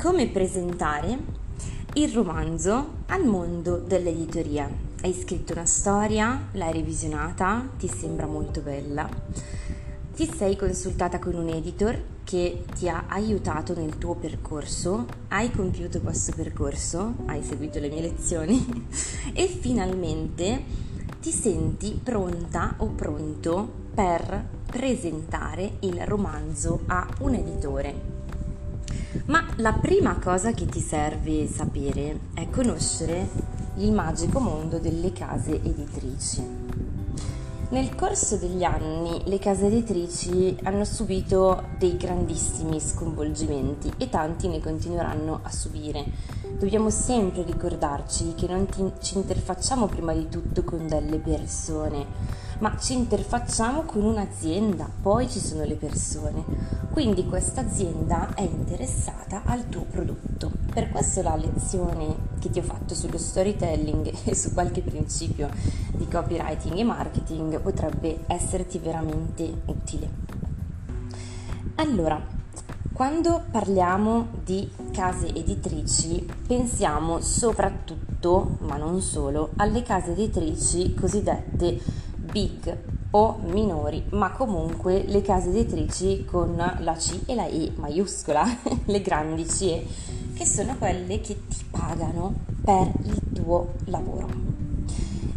come presentare il romanzo al mondo dell'editoria. Hai scritto una storia, l'hai revisionata, ti sembra molto bella, ti sei consultata con un editor che ti ha aiutato nel tuo percorso, hai compiuto questo percorso, hai seguito le mie lezioni e finalmente ti senti pronta o pronto per presentare il romanzo a un editore. Ma la prima cosa che ti serve sapere è conoscere il magico mondo delle case editrici. Nel corso degli anni le case editrici hanno subito dei grandissimi sconvolgimenti e tanti ne continueranno a subire. Dobbiamo sempre ricordarci che non ti, ci interfacciamo prima di tutto con delle persone, ma ci interfacciamo con un'azienda, poi ci sono le persone. Quindi questa azienda è interessata al tuo prodotto. Per questo la lezione che ti ho fatto sullo storytelling e su qualche principio di copywriting e marketing potrebbe esserti veramente utile. Allora, quando parliamo di case editrici pensiamo soprattutto, ma non solo, alle case editrici cosiddette big o minori, ma comunque le case editrici con la C e la E maiuscola, le grandi CE, che sono quelle che ti pagano per il tuo lavoro.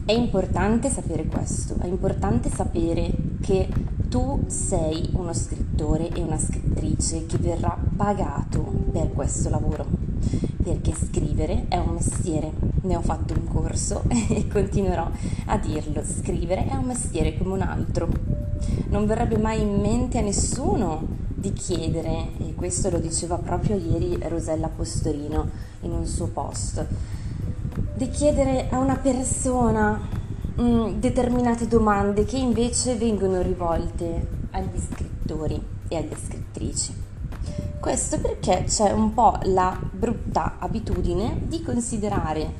È importante sapere questo, è importante sapere che tu sei uno scrittore e una scrittrice che verrà pagato per questo lavoro, perché scrivere è un mestiere. Ne ho fatto un corso e continuerò a dirlo, scrivere è un mestiere come un altro. Non verrebbe mai in mente a nessuno di chiedere, e questo lo diceva proprio ieri Rosella Postorino in un suo post, di chiedere a una persona mh, mm, determinate domande che invece vengono rivolte agli scrittori e alle scrittrici. Questo perché c'è un po' la brutta abitudine di considerare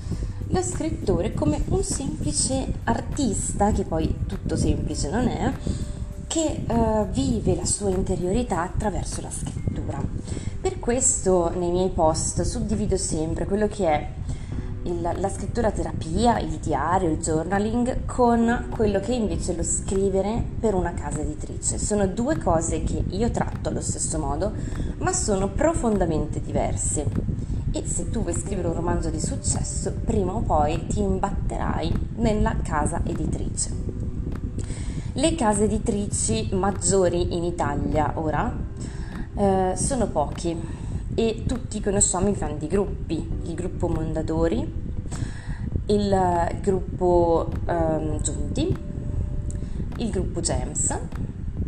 lo scrittore come un semplice artista, che poi tutto semplice non è, che uh, vive la sua interiorità attraverso la scrittura. Per questo nei miei post suddivido sempre quello che è il, la scrittura terapia, il diario, il journaling con quello che è invece lo scrivere per una casa editrice. Sono due cose che io tratto allo stesso modo, ma sono profondamente diverse. E se tu vuoi scrivere un romanzo di successo, prima o poi ti imbatterai nella casa editrice. Le case editrici maggiori in Italia ora eh, sono poche e tutti conosciamo i grandi gruppi, il gruppo Mondadori, il gruppo um, Giunti, il gruppo Gems.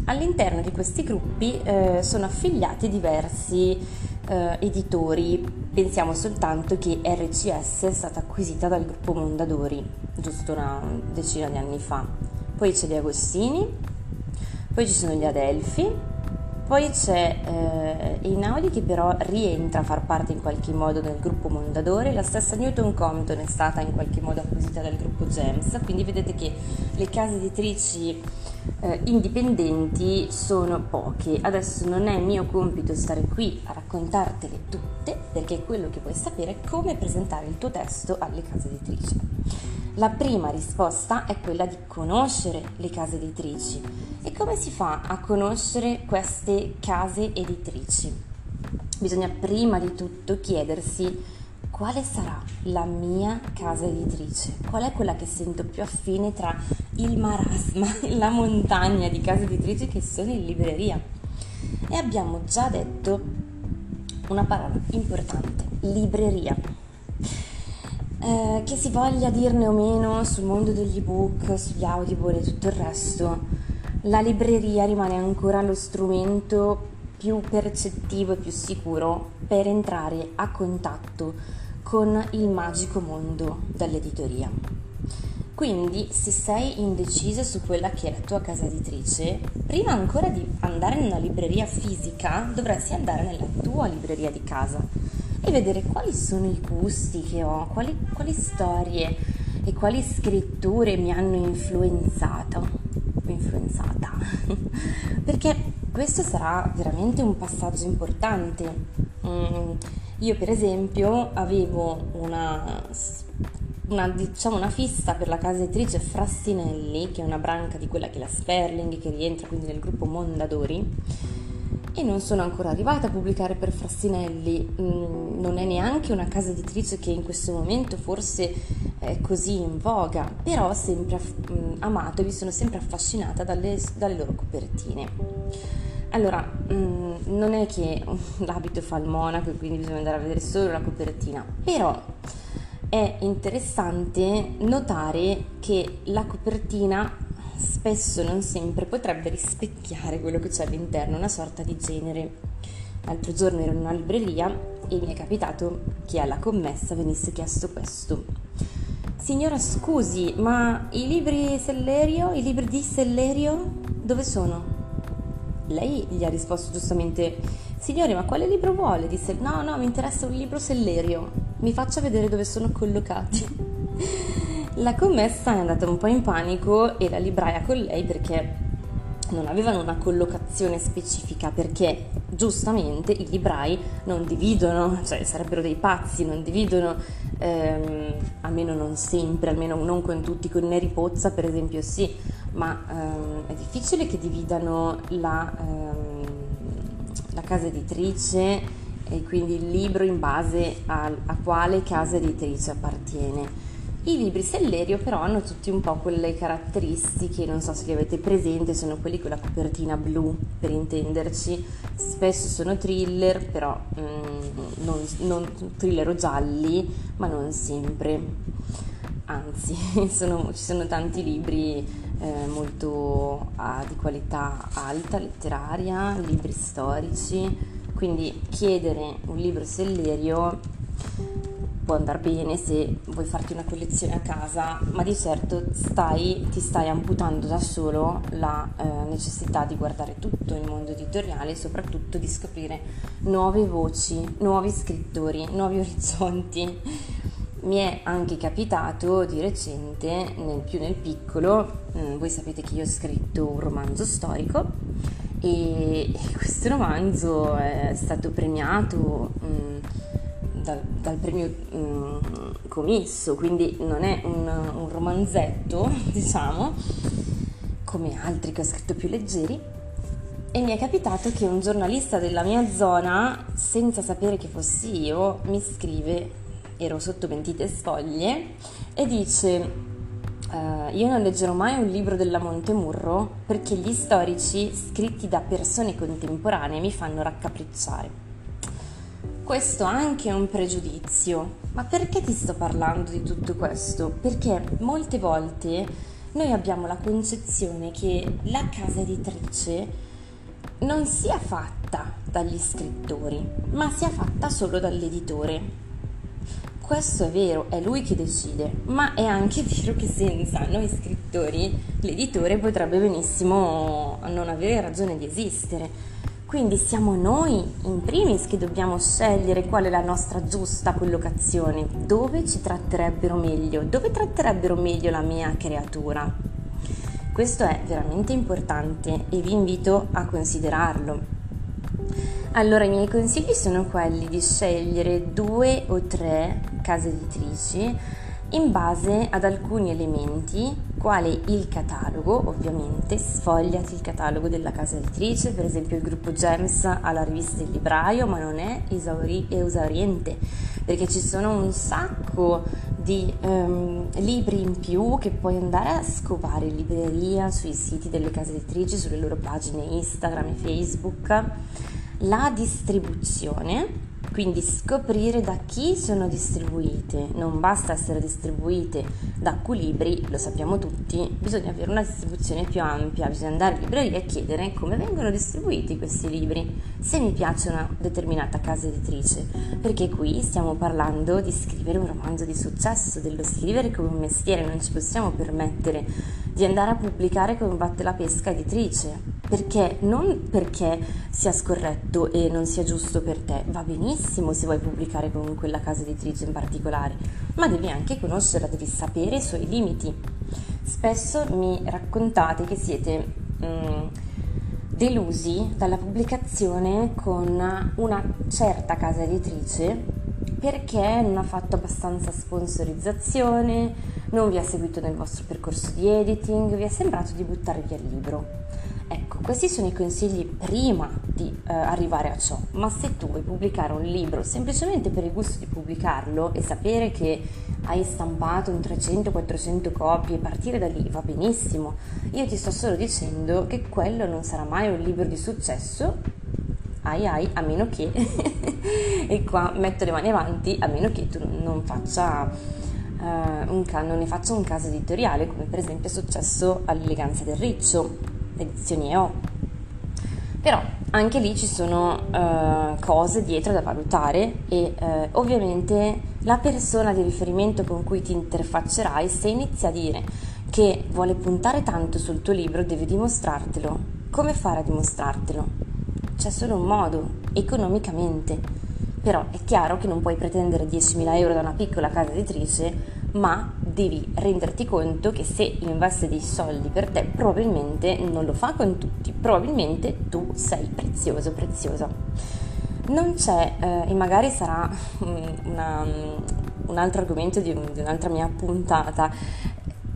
All'interno di questi gruppi eh, sono affiliati diversi eh, editori, pensiamo soltanto che RCS è stata acquisita dal gruppo Mondadori giusto una decina di anni fa. Poi c'è Di Agostini, poi ci sono gli Adelfi, poi c'è eh, Einaudi che però rientra a far parte in qualche modo del gruppo Mondadori, la stessa Newton Compton è stata in qualche modo acquisita dal gruppo Gems, quindi vedete che le case editrici eh, indipendenti sono poche. Adesso non è mio compito stare qui a raccontartele tutte, perché quello che vuoi sapere è come presentare il tuo testo alle case editrici. La prima risposta è quella di conoscere le case editrici. E come si fa a conoscere queste case editrici? Bisogna prima di tutto chiedersi quale sarà la mia casa editrice, qual è quella che sento più affine tra il marasma e la montagna di case editrici che sono in libreria. E abbiamo già detto una parola importante, libreria. Eh, che si voglia dirne o meno sul mondo degli ebook, sugli audible e tutto il resto, la libreria rimane ancora lo strumento più percettivo e più sicuro per entrare a contatto con il magico mondo dell'editoria. Quindi, se sei indecisa su quella che è la tua casa editrice, prima ancora di andare in una libreria fisica, dovresti andare nella tua libreria di casa e vedere quali sono i gusti che ho, quali, quali storie e quali scritture mi hanno influenzato, influenzata. Perché questo sarà veramente un passaggio importante. Mm, Io per esempio avevo una, una, diciamo una fissa per la casa editrice Frassinelli, che è una branca di quella che è la Sperling, che rientra quindi nel gruppo Mondadori e non sono ancora arrivata a pubblicare per Frassinelli, mm, non è neanche una casa editrice che in questo momento forse è così in voga, però ho sempre mm, amato e mi sono sempre affascinata dalle, dalle loro copertine. Allora, mm, non è che l'abito fa il monaco e quindi bisogna andare a vedere solo la copertina, però è interessante notare che la copertina spesso, non sempre, potrebbe rispecchiare quello che c'è all'interno, una sorta di genere. L'altro giorno ero in una libreria e mi è capitato che alla commessa venisse chiesto questo. Signora, scusi, ma i libri Sellerio, i libri di Sellerio, dove sono? Lei gli ha risposto giustamente, signore, ma quale libro vuole? Disse, no, no, mi interessa un libro Sellerio, mi faccia vedere dove sono collocati. La commessa è andata un po' in panico e la libraia con lei perché non avevano una collocazione specifica perché giustamente i librai non dividono, cioè sarebbero dei pazzi, non dividono, ehm, almeno non sempre, almeno non con tutti, con Neri Pozza per esempio sì, ma ehm, è difficile che dividano la, ehm, la, casa editrice e quindi il libro in base a, a quale casa editrice appartiene. I libri Sellerio però hanno tutti un po' quelle caratteristiche, non so se li avete presenti, sono quelli con la copertina blu per intenderci, spesso sono thriller, però mm, non, non, thriller o gialli, ma non sempre, anzi sono, ci sono tanti libri eh, molto ah, di qualità alta, letteraria, libri storici, quindi chiedere un libro Sellerio può andare bene se vuoi farti una collezione a casa, ma di certo stai, ti stai amputando da solo la eh, necessità di guardare tutto il mondo editoriale e soprattutto di scoprire nuove voci, nuovi scrittori, nuovi orizzonti. Mi è anche capitato di recente, nel più nel piccolo, mh, voi sapete che io ho scritto un romanzo storico e questo romanzo è stato premiato mh, dal, dal premio um, Comisso, quindi non è un, un romanzetto, diciamo, come altri che ho scritto più leggeri. E mi è capitato che un giornalista della mia zona, senza sapere che fossi io, mi scrive, ero sotto mentite sfoglie, e dice Uh, io non leggerò mai un libro della Montemurro perché gli storici scritti da persone contemporanee mi fanno raccapricciare. Questo anche è un pregiudizio. Ma perché ti sto parlando di tutto questo? Perché molte volte noi abbiamo la concezione che la casa editrice non sia fatta dagli scrittori, ma sia fatta solo dall'editore. Questo è vero, è lui che decide, ma è anche vero che senza noi scrittori l'editore potrebbe benissimo non avere ragione di esistere quindi siamo noi in primis che dobbiamo scegliere qual è la nostra giusta collocazione, dove ci tratterebbero meglio, dove tratterebbero meglio la mia creatura. Questo è veramente importante e vi invito a considerarlo. Allora i miei consigli sono quelli di scegliere due o tre case editrici in base ad alcuni elementi, quale il catalogo, ovviamente, sfogliati il catalogo della casa editrice, per esempio il gruppo Gems ha la rivista del libraio, ma non è esauri- esauriente, perché ci sono un sacco di um, libri in più che puoi andare a scovare in libreria, sui siti delle case editrici, sulle loro pagine Instagram e Facebook. La distribuzione quindi scoprire da chi sono distribuite, non basta essere distribuite da Culibri, lo sappiamo tutti, bisogna avere una distribuzione più ampia, bisogna andare in libreria e chiedere come vengono distribuiti questi libri, se mi piace una determinata casa editrice, perché qui stiamo parlando di scrivere un romanzo di successo, dello scrivere come un mestiere, non ci possiamo permettere di andare a pubblicare come batte la pesca editrice, perché non perché sia scorretto e non sia giusto per te, va benissimo se vuoi pubblicare con quella casa editrice in particolare, ma devi anche conoscerla, devi sapere i suoi limiti. Spesso mi raccontate che siete mm, delusi dalla pubblicazione con una certa casa editrice perché non ha fatto abbastanza sponsorizzazione, non vi ha seguito nel vostro percorso di editing, vi è sembrato di buttare via il libro. Ecco, questi sono i consigli prima di eh, arrivare a ciò, ma se tu vuoi pubblicare un libro semplicemente per il gusto di pubblicarlo e sapere che hai stampato un 300-400 copie e partire da lì va benissimo, io ti sto solo dicendo che quello non sarà mai un libro di successo, ai ai, a meno che, e qua metto le mani avanti, a meno che tu non faccia... Uh, un, non ne faccia un caso editoriale come per esempio è successo all'eleganza del riccio edizioni EO. Però anche lì ci sono uh, cose dietro da valutare e uh, ovviamente la persona di riferimento con cui ti interfaccerai, se inizia a dire che vuole puntare tanto sul tuo libro, deve dimostrartelo. Come fare a dimostrartelo? C'è solo un modo, economicamente. Però è chiaro che non puoi pretendere 10.000 euro da una piccola casa editrice ma devi renderti conto che se investe dei soldi per te probabilmente non lo fa con tutti, probabilmente tu sei prezioso, preziosa. Non c'è, eh, e magari sarà una, un altro argomento di, di, un'altra mia puntata,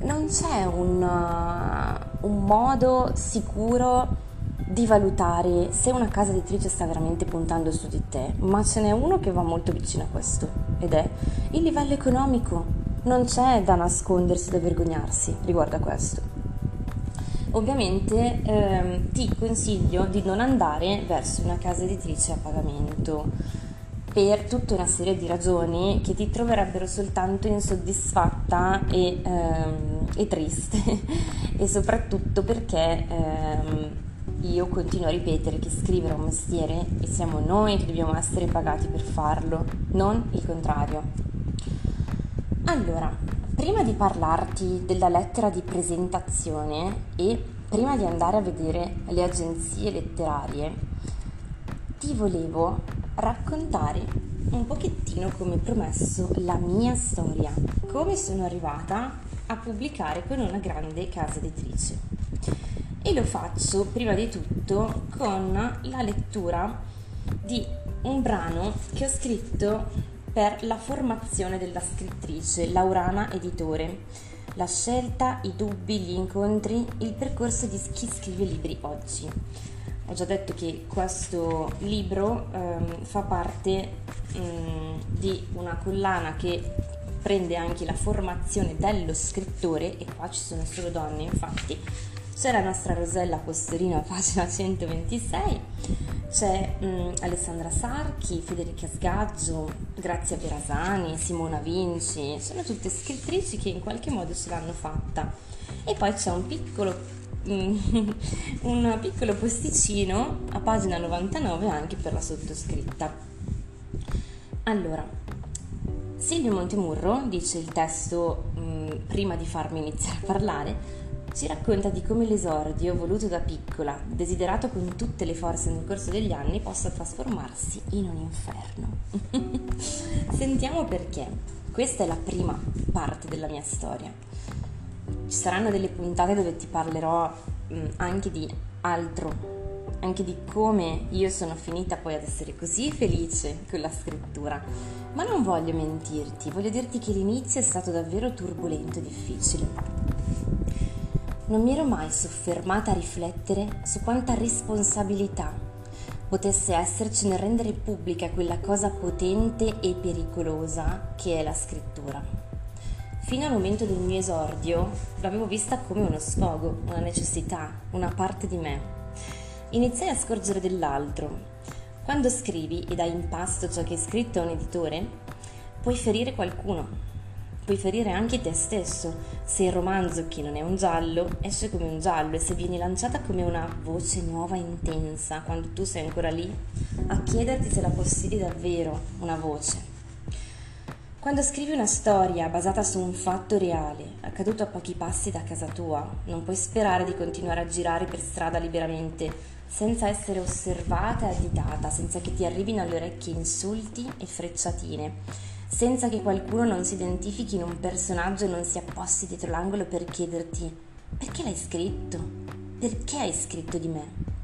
non c'è un, uh, un modo sicuro di valutare se una casa editrice sta veramente puntando su di te, ma ce n'è uno che va molto vicino a questo ed è il livello economico non c'è da nascondersi, da vergognarsi riguardo a questo. Ovviamente ehm, ti consiglio di non andare verso una casa editrice a pagamento per tutta una serie di ragioni che ti troverebbero soltanto insoddisfatta e, ehm, e triste e soprattutto perché ehm, io continuo a ripetere che scrivere è un mestiere e siamo noi che dobbiamo essere pagati per farlo, non il contrario. Allora, prima di parlarti della lettera di presentazione e prima di andare a vedere le agenzie letterarie, ti volevo raccontare un pochettino come promesso la mia storia, come sono arrivata a pubblicare con una grande casa editrice. E lo faccio prima di tutto con la lettura di un brano che ho scritto per la formazione della scrittrice Laurana Editore. La scelta, i dubbi, gli incontri, il percorso di chi scrive libri oggi. Ho già detto che questo libro ehm, fa parte ehm, di una collana che prende anche la formazione dello scrittore e qua ci sono solo donne infatti c'è la nostra Rosella Postorino pagina 126 c'è um, Alessandra Sarchi, Federica Sgaggio, Grazia Verasani, Simona Vinci, sono tutte scrittrici che in qualche modo ce l'hanno fatta. E poi c'è un piccolo, um, un piccolo posticino a pagina 99 anche per la sottoscritta. Allora, Silvio Montemurro, dice il testo um, prima di farmi iniziare a parlare, ci racconta di come l'esordio, voluto da piccola, desiderato con tutte le forze nel corso degli anni, possa trasformarsi in un inferno. Sentiamo perché. Questa è la prima parte della mia storia. Ci saranno delle puntate dove ti parlerò mm, anche di altro, anche di come io sono finita poi ad essere così felice con la scrittura. Ma non voglio mentirti, voglio dirti che l'inizio è stato davvero turbolento e difficile non mi ero mai soffermata a riflettere su quanta responsabilità potesse esserci nel rendere pubblica quella cosa potente e pericolosa che è la scrittura. Fino al momento del mio esordio l'avevo vista come uno sfogo, una necessità, una parte di me. Iniziai a scorgere dell'altro. Quando scrivi e dai in pasto ciò che hai scritto a un editore, puoi ferire qualcuno, puoi ferire anche te stesso se il romanzo, che non è un giallo, esce come un giallo e se vieni lanciata come una voce nuova intensa quando tu sei ancora lì a chiederti se la possiedi davvero una voce. Quando scrivi una storia basata su un fatto reale, accaduto a pochi passi da casa tua, non puoi sperare di continuare a girare per strada liberamente, senza essere osservata e additata, senza che ti arrivino alle orecchie insulti e frecciatine senza che qualcuno non si identifichi in un personaggio e non si apposti dietro l'angolo per chiederti perché l'hai scritto? Perché hai scritto di me?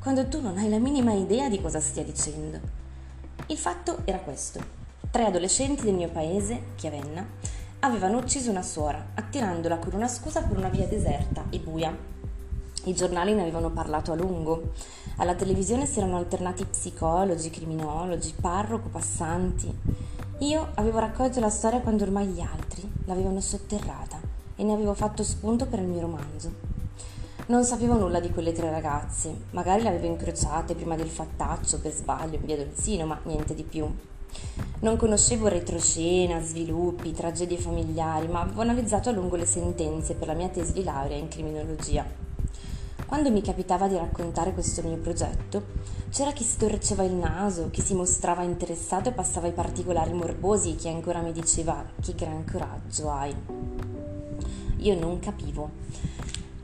quando tu non hai la minima idea di cosa stia dicendo. Il fatto era questo. Tre adolescenti del mio paese, Chiavenna, avevano ucciso una suora, attirandola con una scusa per una via deserta e buia. I giornali ne avevano parlato a lungo. Alla televisione si erano alternati psicologi, criminologi, parroco, passanti. Io avevo raccolto la storia quando ormai gli altri l'avevano sotterrata e ne avevo fatto spunto per il mio romanzo. Non sapevo nulla di quelle tre ragazze, magari le avevo incrociate prima del fattaccio per sbaglio in via Dolzino, ma niente di più. Non conoscevo retroscena, sviluppi, tragedie familiari, ma avevo analizzato a lungo le sentenze per la mia tesi di laurea in criminologia. Quando mi capitava di raccontare questo mio progetto, c'era chi storceva il naso, chi si mostrava interessato e passava i particolari morbosi, chi ancora mi diceva che gran coraggio hai. Io non capivo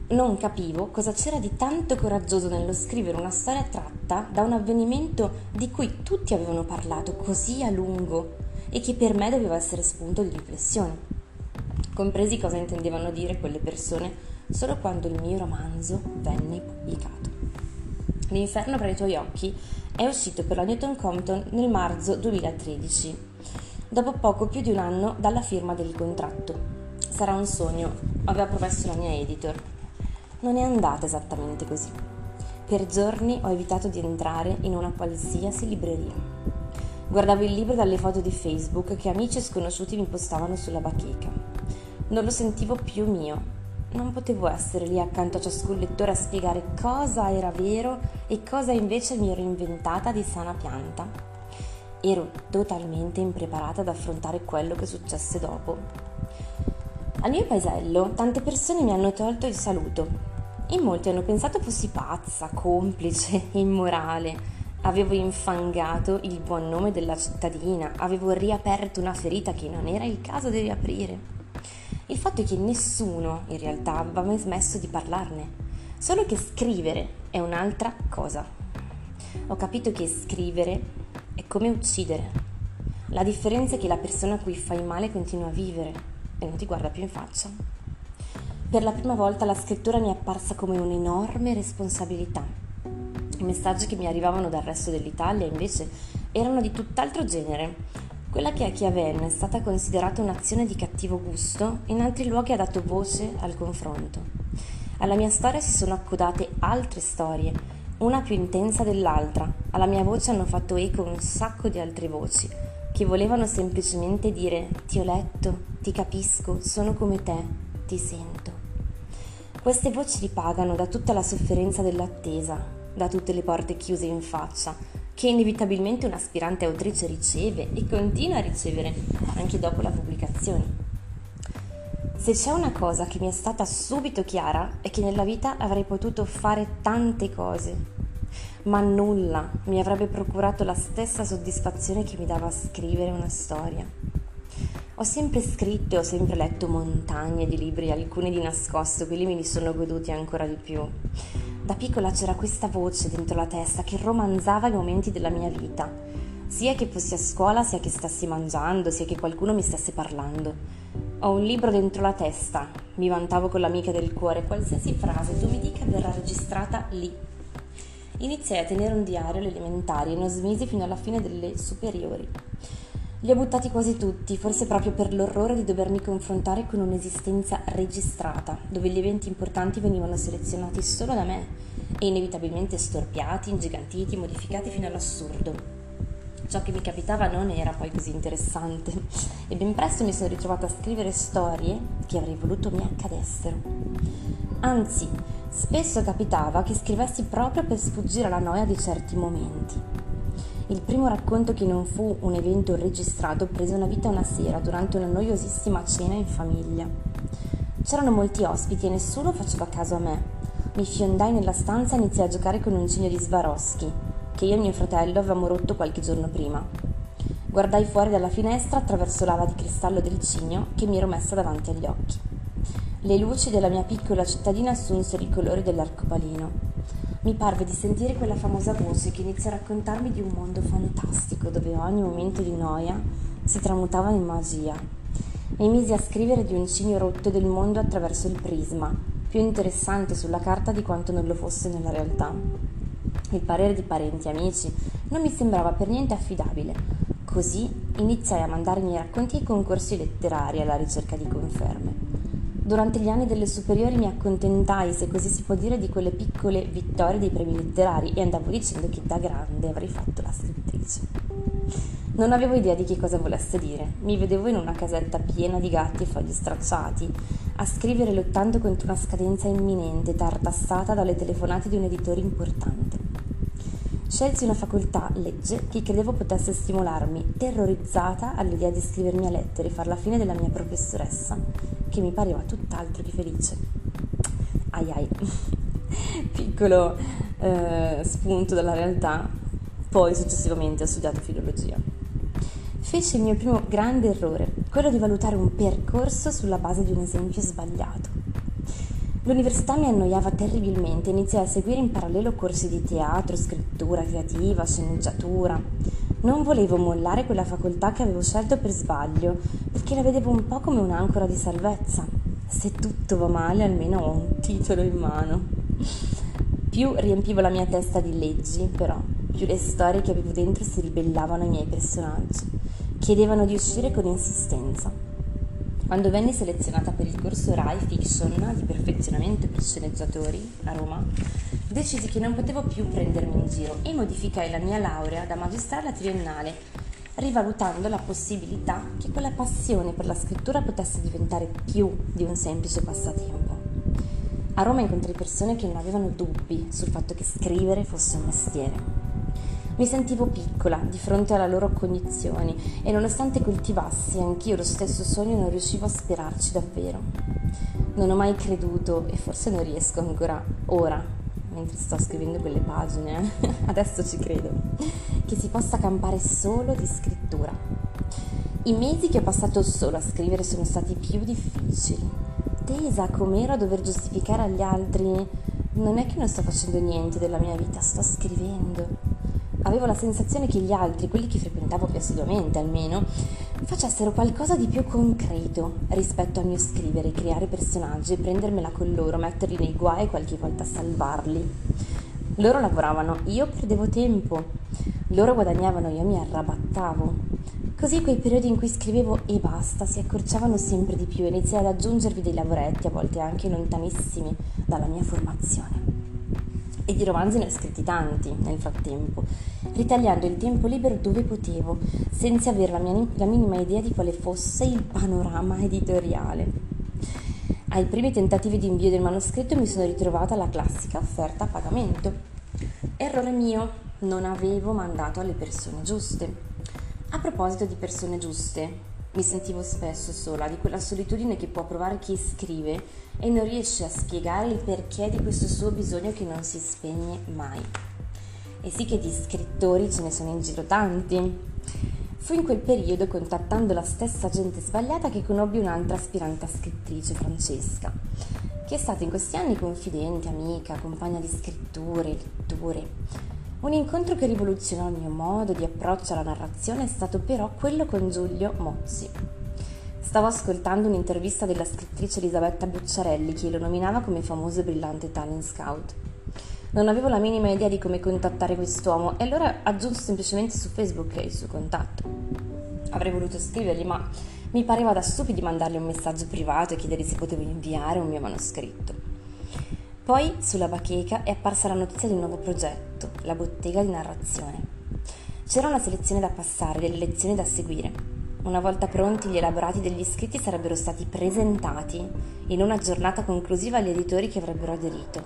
non capivo cosa c'era di tanto coraggioso nello scrivere una storia tratta da un avvenimento di cui tutti avevano parlato così a lungo e che per me doveva essere spunto di riflessione. Compresi cosa intendevano dire quelle persone solo quando il mio romanzo venne pubblicato. L'inferno tra i tuoi occhi è uscito per la Newton Compton nel marzo 2013, dopo poco più di un anno dalla firma del contratto. Sarà un sogno, aveva promesso la mia editor, non è andata esattamente così. Per giorni ho evitato di entrare in una qualsiasi libreria. Guardavo il libro dalle foto di Facebook che amici e sconosciuti mi postavano sulla bacheca. Non lo sentivo più mio. Non potevo essere lì accanto a ciascun lettore a spiegare cosa era vero e cosa invece mi ero inventata di sana pianta. Ero totalmente impreparata ad affrontare quello che successe dopo. Al mio paesello tante persone mi hanno tolto il saluto. In molti hanno pensato fossi pazza, complice, immorale. Avevo infangato il buon nome della cittadina, avevo riaperto una ferita che non era il caso di riaprire. Il fatto è che nessuno in realtà aveva mai smesso di parlarne, solo che scrivere è un'altra cosa. Ho capito che scrivere è come uccidere. La differenza è che la persona a cui fai male continua a vivere e non ti guarda più in faccia. Per la prima volta la scrittura mi è apparsa come un'enorme responsabilità. I messaggi che mi arrivavano dal resto dell'Italia invece erano di tutt'altro genere. Quella che a Chiavenna è stata considerata un'azione di cattivo gusto, in altri luoghi ha dato voce al confronto. Alla mia storia si sono accodate altre storie, una più intensa dell'altra. Alla mia voce hanno fatto eco un sacco di altre voci, che volevano semplicemente dire ti ho letto, ti capisco, sono come te, ti sento. Queste voci ripagano da tutta la sofferenza dell'attesa, da tutte le porte chiuse in faccia, che inevitabilmente un'aspirante autrice riceve e continua a ricevere anche dopo la pubblicazione. Se c'è una cosa che mi è stata subito chiara è che nella vita avrei potuto fare tante cose, ma nulla mi avrebbe procurato la stessa soddisfazione che mi dava scrivere una storia. Ho sempre scritto e ho sempre letto montagne di libri, alcuni di nascosto, quelli me li sono goduti ancora di più. Da piccola c'era questa voce dentro la testa che romanzava i momenti della mia vita, sia che fossi a scuola, sia che stessi mangiando, sia che qualcuno mi stesse parlando. Ho un libro dentro la testa, mi vantavo con l'amica del cuore, qualsiasi frase tu mi dica verrà registrata lì Iniziai a tenere un diario alle elementari e non smisi fino alla fine delle superiori. Li ho buttati quasi tutti, forse proprio per l'orrore di dovermi confrontare con un'esistenza registrata, dove gli eventi importanti venivano selezionati solo da me e inevitabilmente storpiati, ingigantiti, modificati fino all'assurdo. Ciò che mi capitava non era poi così interessante e ben presto mi sono ritrovata a scrivere storie che avrei voluto mi accadessero. Anzi, Spesso capitava che scrivessi proprio per sfuggire alla noia di certi momenti. Il primo racconto che non fu un evento registrato prese una vita una sera durante una noiosissima cena in famiglia. C'erano molti ospiti e nessuno faceva caso a me. Mi fiondai nella stanza e iniziai a giocare con un cigno di Swarovski, che io e mio fratello avevamo rotto qualche giorno prima. Guardai fuori dalla finestra attraverso l'ala di cristallo del cigno che mi ero messa davanti agli occhi. Le luci della mia piccola cittadina assunsero i colori dell'arcobaleno. Mi parve di sentire quella famosa voce che inizia a raccontarmi di un mondo fantastico dove ogni momento di noia si tramutava in magia. Mi misi a scrivere di un cigno rotto del mondo attraverso il prisma, più interessante sulla carta di quanto non lo fosse nella realtà. Il parere di parenti e amici non mi sembrava per niente affidabile. Così iniziai a mandare i miei racconti ai concorsi letterari alla ricerca di conferme. Durante gli anni delle superiori mi accontentai, se così si può dire, di quelle piccole vittorie dei premi letterari e andavo dicendo che da grande avrei fatto la scrittrice. Non avevo idea di che cosa volesse dire. Mi vedevo in una casetta piena di gatti e fogli stracciati, a scrivere lottando contro una scadenza imminente, tartassata dalle telefonate di un editore importante. Scelsi una facoltà, legge, che credevo potesse stimolarmi, terrorizzata all'idea di scrivermi a lettere e far la fine della mia professoressa, che mi pareva tutt'altro che felice. Ai ai, piccolo eh, spunto dalla realtà, poi successivamente ho studiato filologia. Feci il mio primo grande errore, quello di valutare un percorso sulla base di un esempio sbagliato. L'università mi annoiava terribilmente, iniziai a seguire in parallelo corsi di teatro, scrittura creativa, sceneggiatura. Non volevo mollare quella facoltà che avevo scelto per sbaglio, perché la vedevo un po' come un'ancora di salvezza. Se tutto va male, almeno ho un titolo in mano. Più riempivo la mia testa di leggi, però, più le storie che avevo dentro si ribellavano ai miei personaggi. Chiedevano di uscire con insistenza. Quando venni selezionata per il corso RAI Fiction di perfezionamento per sceneggiatori a Roma, decisi che non potevo più prendermi in giro e modificai la mia laurea da magistrale a triennale, rivalutando la possibilità che quella passione per la scrittura potesse diventare più di un semplice passatempo. A Roma incontrai persone che non avevano dubbi sul fatto che scrivere fosse un mestiere. Mi sentivo piccola di fronte alla loro cognizioni e nonostante coltivassi anch'io lo stesso sogno non riuscivo a sperarci davvero. Non ho mai creduto e forse non riesco ancora ora, mentre sto scrivendo quelle pagine, adesso ci credo, che si possa campare solo di scrittura. I mesi che ho passato solo a scrivere sono stati più difficili. Tesa com'ero a dover giustificare agli altri, non è che non sto facendo niente della mia vita, sto scrivendo avevo la sensazione che gli altri, quelli che frequentavo più assiduamente almeno, facessero qualcosa di più concreto rispetto al mio scrivere, creare personaggi, prendermela con loro, metterli nei guai e qualche volta salvarli. Loro lavoravano, io perdevo tempo. Loro guadagnavano, io mi arrabattavo. Così quei periodi in cui scrivevo e basta si accorciavano sempre di più e iniziai ad aggiungervi dei lavoretti, a volte anche lontanissimi dalla mia formazione e di romanzi ne ho scritti tanti nel frattempo, ritagliando il tempo libero dove potevo, senza avere la, mia, la minima idea di quale fosse il panorama editoriale. Ai primi tentativi di invio del manoscritto mi sono ritrovata alla classica offerta a pagamento. Errore mio, non avevo mandato alle persone giuste. A proposito di persone giuste, mi sentivo spesso sola, di quella solitudine che può provare chi scrive e non riesce a spiegare il perché di questo suo bisogno che non si spegne mai. E sì che di scrittori ce ne sono in giro tanti. Fu in quel periodo, contattando la stessa gente sbagliata, che conobbi un'altra aspirante scrittrice, Francesca, che è stata in questi anni confidente, amica, compagna di scritture, letture. Un incontro che rivoluzionò il mio modo di approccio alla narrazione è stato però quello con Giulio Mozzi. Stavo ascoltando un'intervista della scrittrice Elisabetta Bucciarelli che lo nominava come famoso e brillante talent scout. Non avevo la minima idea di come contattare quest'uomo e allora aggiunsi semplicemente su Facebook il suo contatto. Avrei voluto scrivergli, ma mi pareva da stupidi mandargli un messaggio privato e chiedergli se potevo inviare un mio manoscritto. Poi sulla bacheca è apparsa la notizia di un nuovo progetto, la bottega di narrazione. C'era una selezione da passare, delle lezioni da seguire. Una volta pronti gli elaborati degli iscritti sarebbero stati presentati in una giornata conclusiva agli editori che avrebbero aderito.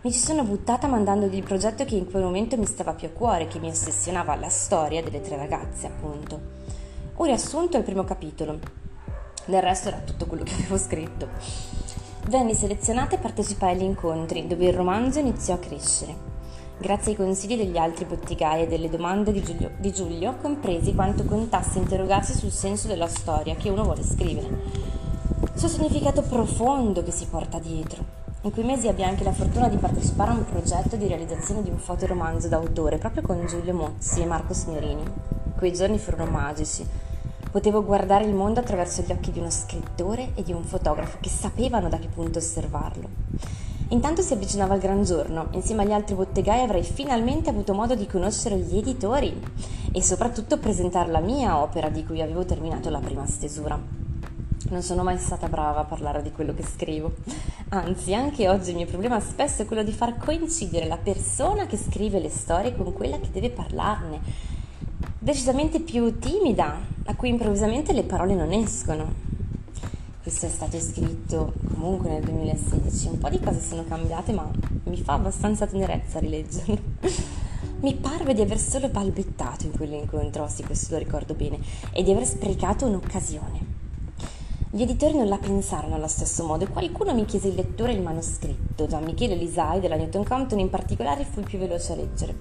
Mi ci sono buttata mandandogli il progetto che in quel momento mi stava più a cuore, che mi ossessionava la storia delle tre ragazze, appunto. Un riassunto il primo capitolo. Del resto era tutto quello che avevo scritto. Venni selezionata e partecipai agli incontri, dove il romanzo iniziò a crescere. Grazie ai consigli degli altri bottigai e delle domande di Giulio, di Giulio, compresi quanto contasse interrogarsi sul senso della storia che uno vuole scrivere. Sul significato profondo che si porta dietro. In quei mesi ebbi anche la fortuna di partecipare a un progetto di realizzazione di un fotoromanzo d'autore proprio con Giulio Mozzi e Marco Signorini. Quei giorni furono magici Potevo guardare il mondo attraverso gli occhi di uno scrittore e di un fotografo che sapevano da che punto osservarlo. Intanto si avvicinava il gran giorno, insieme agli altri bottegai avrei finalmente avuto modo di conoscere gli editori e soprattutto presentare la mia opera di cui avevo terminato la prima stesura. Non sono mai stata brava a parlare di quello che scrivo, anzi anche oggi il mio problema spesso è quello di far coincidere la persona che scrive le storie con quella che deve parlarne, decisamente più timida, a cui improvvisamente le parole non escono. Questo è stato scritto comunque nel 2016, un po' di cose sono cambiate ma mi fa abbastanza tenerezza rileggerlo. mi parve di aver solo balbettato in quell'incontro, sì questo lo ricordo bene, e di aver sprecato un'occasione. Gli editori non la pensarono allo stesso modo e qualcuno mi chiese il lettore il manoscritto. Gian Michele Lisai della Newton Compton in particolare fu il più veloce a leggere.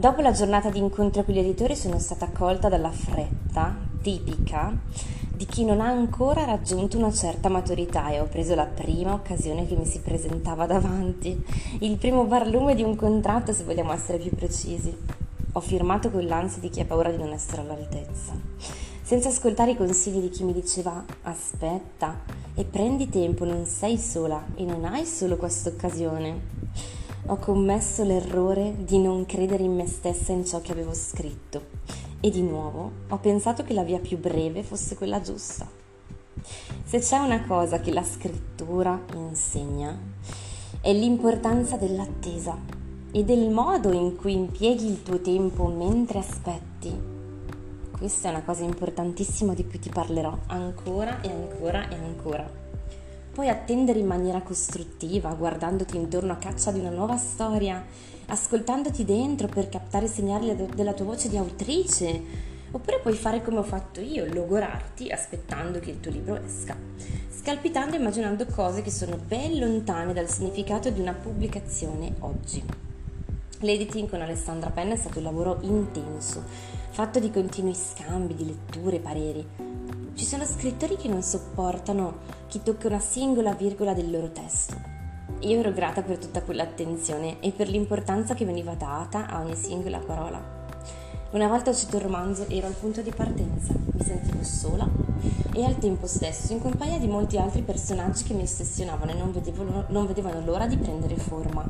Dopo la giornata di incontro con gli editori sono stata accolta dalla fretta tipica di chi non ha ancora raggiunto una certa maturità e ho preso la prima occasione che mi si presentava davanti, il primo barlume di un contratto se vogliamo essere più precisi. Ho firmato con l'ansia di chi ha paura di non essere all'altezza, senza ascoltare i consigli di chi mi diceva aspetta e prendi tempo, non sei sola e non hai solo questa occasione. Ho commesso l'errore di non credere in me stessa in ciò che avevo scritto e di nuovo ho pensato che la via più breve fosse quella giusta. Se c'è una cosa che la scrittura insegna, è l'importanza dell'attesa e del modo in cui impieghi il tuo tempo mentre aspetti. Questa è una cosa importantissima di cui ti parlerò ancora e ancora e ancora. Puoi attendere in maniera costruttiva, guardandoti intorno a caccia di una nuova storia ascoltandoti dentro per captare segnali della tua voce di autrice. Oppure puoi fare come ho fatto io, logorarti aspettando che il tuo libro esca, scalpitando e immaginando cose che sono ben lontane dal significato di una pubblicazione oggi. L'editing con Alessandra Penna è stato un lavoro intenso, fatto di continui scambi di letture, pareri. Ci sono scrittori che non sopportano chi tocca una singola virgola del loro testo io ero grata per tutta quell'attenzione e per l'importanza che veniva data a ogni singola parola. Una volta uscito il romanzo ero al punto di partenza, mi sentivo sola e al tempo stesso in compagnia di molti altri personaggi che mi ossessionavano e non vedevano, non vedevano l'ora di prendere forma.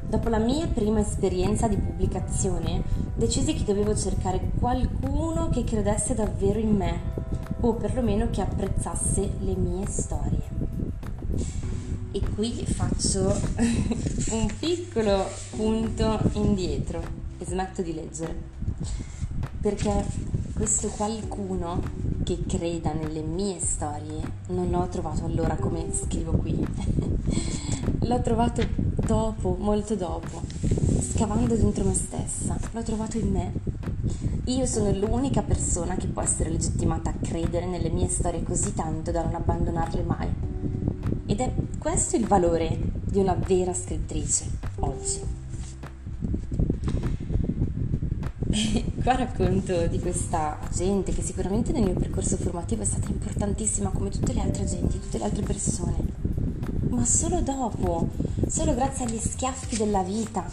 Dopo la mia prima esperienza di pubblicazione, decisi che dovevo cercare qualcuno che credesse davvero in me o perlomeno che apprezzasse le mie storie. E qui faccio un piccolo punto indietro e smetto di leggere. Perché questo qualcuno che creda nelle mie storie non l'ho trovato allora come scrivo qui. l'ho trovato dopo, molto dopo, scavando dentro me stessa. L'ho trovato in me. Io sono l'unica persona che può essere legittimata a credere nelle mie storie così tanto da non abbandonarle mai ed è questo il valore di una vera scrittrice oggi. E qua racconto di questa agente che sicuramente nel mio percorso formativo è stata importantissima come tutte le altre agenti, tutte le altre persone. Ma solo dopo, solo grazie agli schiaffi della vita,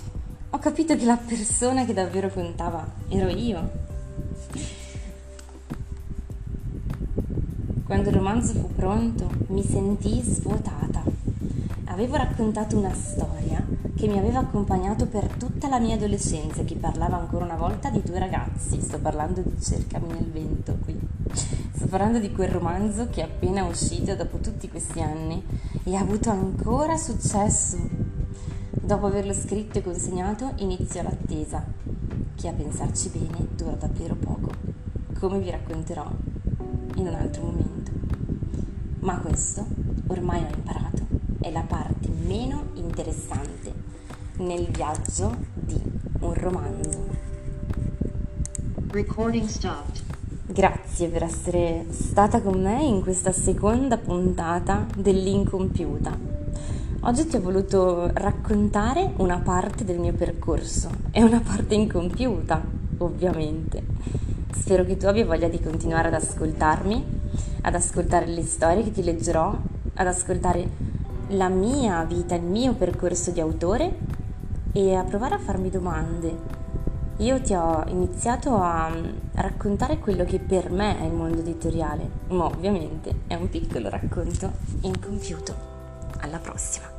ho capito che la persona che davvero contava ero io. Quando il romanzo fu pronto, mi sentii svuotata. Avevo raccontato una storia che mi aveva accompagnato per tutta la mia adolescenza, che parlava ancora una volta di due ragazzi. Sto parlando di Cercami nel vento qui. Sto parlando di quel romanzo che è appena uscito dopo tutti questi anni e ha avuto ancora successo. Dopo averlo scritto e consegnato, iniziò l'attesa, che a pensarci bene dura davvero poco, come vi racconterò in un altro momento. Ma questo, ormai ho imparato, è la parte meno interessante nel viaggio di un romanzo. Recording stopped. Grazie per essere stata con me in questa seconda puntata dell'Incompiuta. Oggi ti ho voluto raccontare una parte del mio percorso, è una parte incompiuta, ovviamente Spero che tu abbia voglia di continuare ad ascoltarmi, ad ascoltare le storie che ti leggerò, ad ascoltare la mia vita, il mio percorso di autore e a provare a farmi domande. Io ti ho iniziato a raccontare quello che per me è il mondo editoriale, ma ovviamente è un piccolo racconto incompiuto. Alla prossima!